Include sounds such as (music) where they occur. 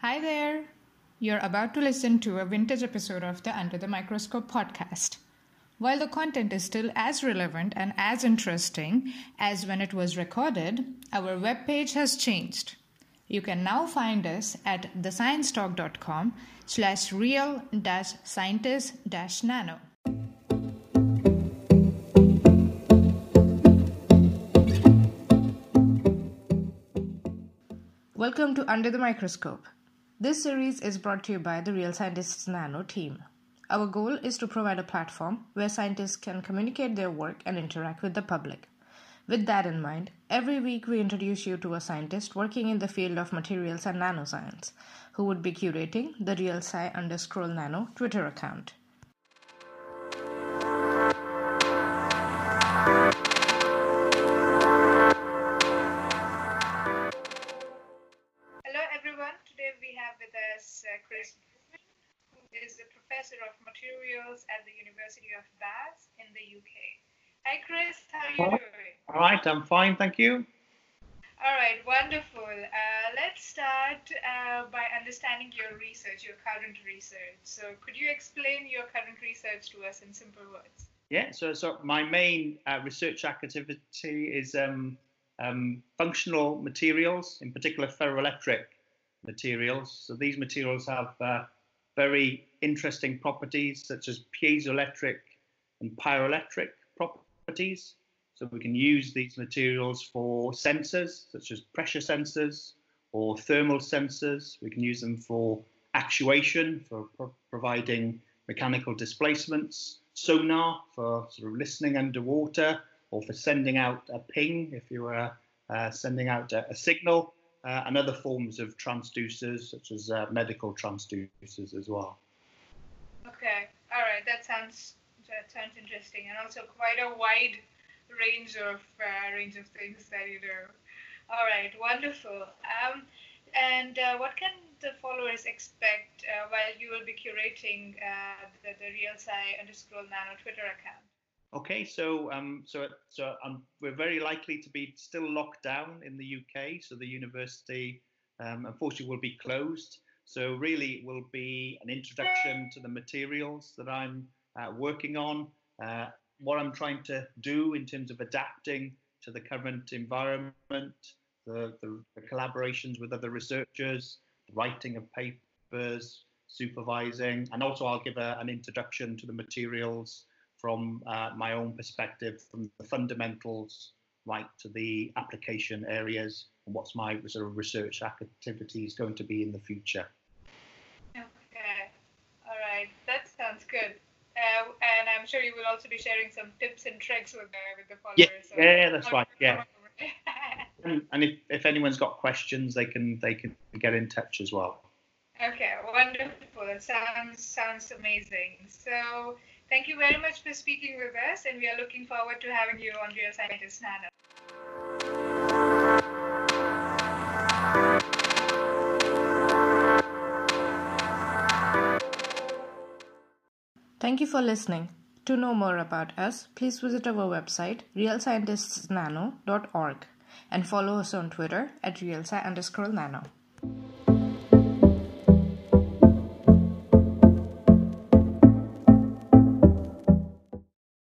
Hi there! You're about to listen to a vintage episode of the Under the Microscope podcast. While the content is still as relevant and as interesting as when it was recorded, our webpage has changed. You can now find us at thesciencetalk.com slash real dash scientist dash nano. Welcome to Under the Microscope. This series is brought to you by the Real Scientists Nano team. Our goal is to provide a platform where scientists can communicate their work and interact with the public. With that in mind, every week we introduce you to a scientist working in the field of materials and nanoscience who would be curating the Real Sci underscore nano Twitter account. Bowen, who is a professor of materials at the University of Bath in the UK. Hi Chris, how are you doing? All right, I'm fine, thank you. All right, wonderful. Uh, let's start uh, by understanding your research, your current research. So, could you explain your current research to us in simple words? Yeah, so so my main uh, research activity is um, um, functional materials, in particular ferroelectric materials. So these materials have uh, very interesting properties such as piezoelectric and pyroelectric properties. So we can use these materials for sensors such as pressure sensors or thermal sensors. We can use them for actuation, for pro- providing mechanical displacements, sonar for sort of listening underwater, or for sending out a ping if you were uh, sending out a, a signal, uh, and other forms of transducers such as uh, medical transducers as well. Okay, all right, that sounds that sounds interesting, and also quite a wide range of uh, range of things that you do. All right, wonderful. Um, and uh, what can the followers expect uh, while you will be curating uh, the, the Real Sci underscore Nano Twitter account? Okay, so um, so so um, we're very likely to be still locked down in the UK. So the university, um, unfortunately, will be closed. So really, it will be an introduction to the materials that I'm uh, working on. Uh, what I'm trying to do in terms of adapting to the current environment, the, the, the collaborations with other researchers, writing of papers, supervising, and also I'll give a, an introduction to the materials from uh, my own perspective, from the fundamentals right to the application areas, and what's my sort of research activities going to be in the future. Okay, all right, that sounds good. Uh, and I'm sure you will also be sharing some tips and tricks with the with the Yeah, followers. yeah, that's right, yeah. (laughs) And, and if, if anyone's got questions, they can they can get in touch as well. okay, wonderful. That sounds sounds amazing. So thank you very much for speaking with us, and we are looking forward to having you on Real Scientist Nano. Thank you for listening. To know more about us, please visit our website, realscientistsnano.org, and follow us on Twitter at realsci underscore nano.